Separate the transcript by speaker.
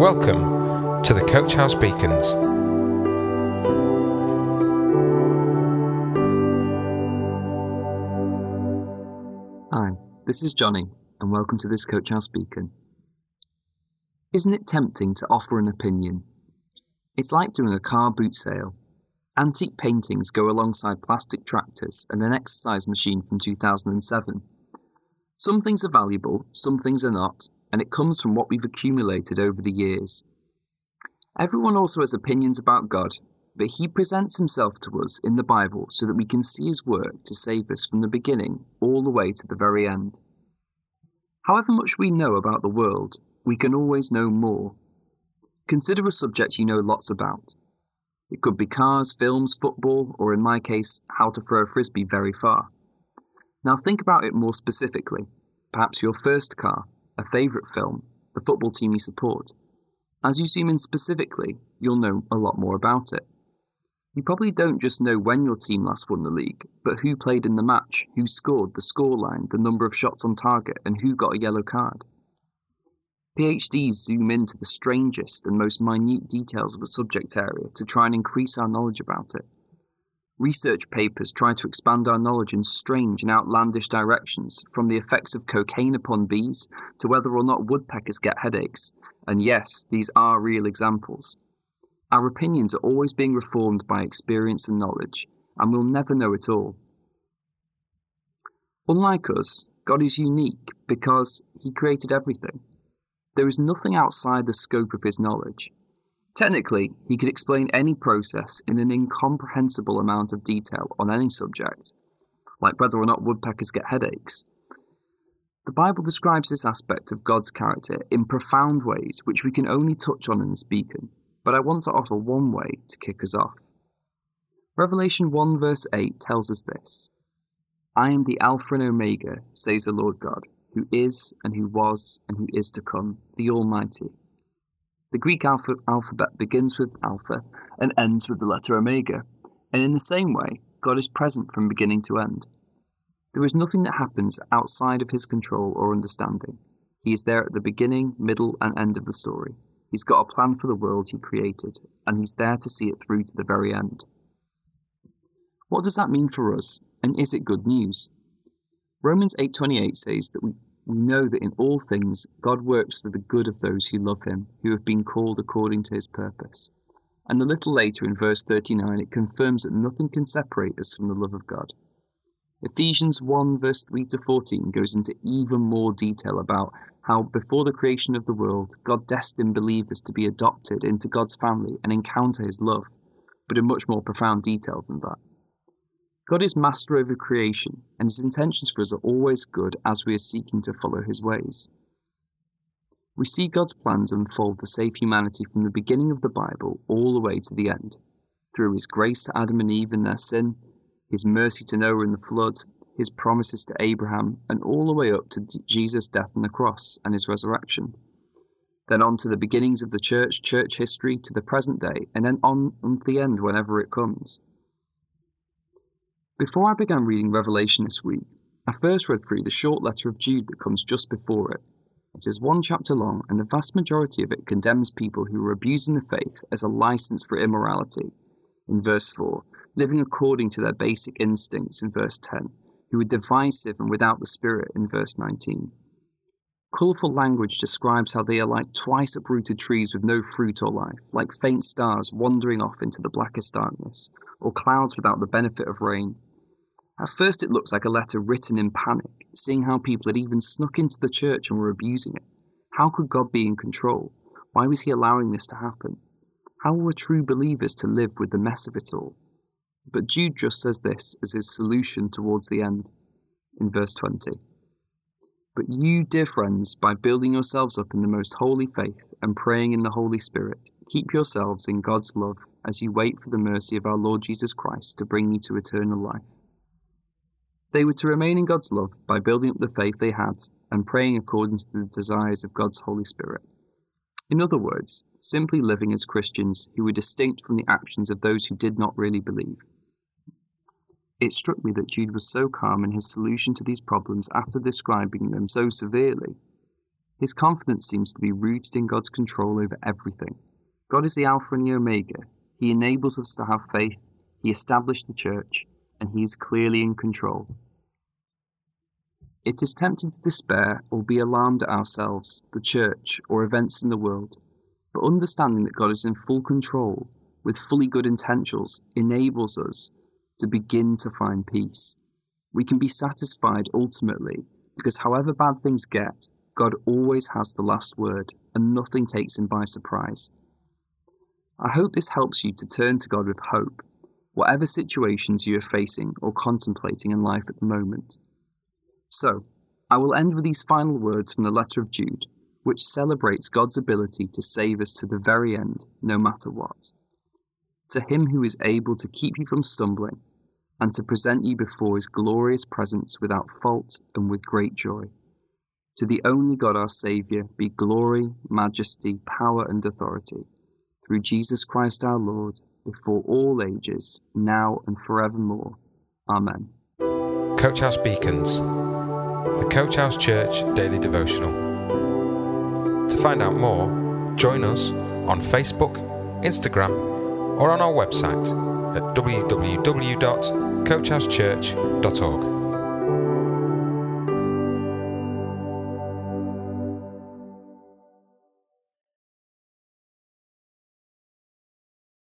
Speaker 1: Welcome to the Coach House Beacons.
Speaker 2: Hi, this is Johnny, and welcome to this Coach House Beacon. Isn't it tempting to offer an opinion? It's like doing a car boot sale. Antique paintings go alongside plastic tractors and an exercise machine from 2007. Some things are valuable, some things are not, and it comes from what we've accumulated over the years. Everyone also has opinions about God, but He presents Himself to us in the Bible so that we can see His work to save us from the beginning all the way to the very end. However much we know about the world, we can always know more. Consider a subject you know lots about. It could be cars, films, football, or in my case, how to throw a frisbee very far. Now think about it more specifically. Perhaps your first car, a favourite film, the football team you support. As you zoom in specifically, you'll know a lot more about it. You probably don't just know when your team last won the league, but who played in the match, who scored, the scoreline, the number of shots on target, and who got a yellow card. PhDs zoom into the strangest and most minute details of a subject area to try and increase our knowledge about it. Research papers try to expand our knowledge in strange and outlandish directions, from the effects of cocaine upon bees to whether or not woodpeckers get headaches. And yes, these are real examples. Our opinions are always being reformed by experience and knowledge, and we'll never know it all. Unlike us, God is unique because He created everything. There is nothing outside the scope of His knowledge. Technically, he could explain any process in an incomprehensible amount of detail on any subject, like whether or not woodpeckers get headaches. The Bible describes this aspect of God's character in profound ways which we can only touch on in this beacon, but I want to offer one way to kick us off. Revelation 1 verse 8 tells us this I am the Alpha and Omega, says the Lord God, who is, and who was, and who is to come, the Almighty. The Greek alpha- alphabet begins with alpha and ends with the letter omega, and in the same way, God is present from beginning to end. There is nothing that happens outside of his control or understanding. He is there at the beginning, middle, and end of the story. He's got a plan for the world he created, and he's there to see it through to the very end. What does that mean for us, and is it good news? Romans 8:28 says that we we know that in all things God works for the good of those who love him, who have been called according to his purpose. And a little later in verse 39, it confirms that nothing can separate us from the love of God. Ephesians 1 verse 3 to 14 goes into even more detail about how before the creation of the world, God destined believers to be adopted into God's family and encounter his love, but in much more profound detail than that. God is master over creation, and his intentions for us are always good as we are seeking to follow his ways. We see God's plans unfold to save humanity from the beginning of the Bible all the way to the end, through his grace to Adam and Eve in their sin, his mercy to Noah in the flood, his promises to Abraham, and all the way up to Jesus' death on the cross and his resurrection. Then on to the beginnings of the church, church history, to the present day, and then on to the end whenever it comes. Before I began reading Revelation this week, I first read through the short letter of Jude that comes just before it. It is one chapter long, and the vast majority of it condemns people who are abusing the faith as a license for immorality, in verse 4, living according to their basic instincts, in verse 10, who are divisive and without the Spirit, in verse 19. Colourful language describes how they are like twice uprooted trees with no fruit or life, like faint stars wandering off into the blackest darkness, or clouds without the benefit of rain. At first, it looks like a letter written in panic, seeing how people had even snuck into the church and were abusing it. How could God be in control? Why was He allowing this to happen? How were true believers to live with the mess of it all? But Jude just says this as his solution towards the end in verse 20. But you, dear friends, by building yourselves up in the most holy faith and praying in the Holy Spirit, keep yourselves in God's love as you wait for the mercy of our Lord Jesus Christ to bring you to eternal life. They were to remain in God's love by building up the faith they had and praying according to the desires of God's Holy Spirit. In other words, simply living as Christians who were distinct from the actions of those who did not really believe. It struck me that Jude was so calm in his solution to these problems after describing them so severely. His confidence seems to be rooted in God's control over everything. God is the Alpha and the Omega. He enables us to have faith, He established the church, and He is clearly in control. It is tempting to despair or be alarmed at ourselves, the church, or events in the world, but understanding that God is in full control, with fully good intentions, enables us to begin to find peace. We can be satisfied ultimately because, however bad things get, God always has the last word and nothing takes him by surprise. I hope this helps you to turn to God with hope, whatever situations you are facing or contemplating in life at the moment. So, I will end with these final words from the letter of Jude, which celebrates God's ability to save us to the very end, no matter what. To him who is able to keep you from stumbling, and to present you before his glorious presence without fault and with great joy. To the only God our Saviour be glory, majesty, power, and authority, through Jesus Christ our Lord, before all ages, now and forevermore. Amen.
Speaker 1: Coach House Beacons the Coach House Church Daily Devotional. To find out more, join us on Facebook, Instagram, or on our website at www.coachhousechurch.org.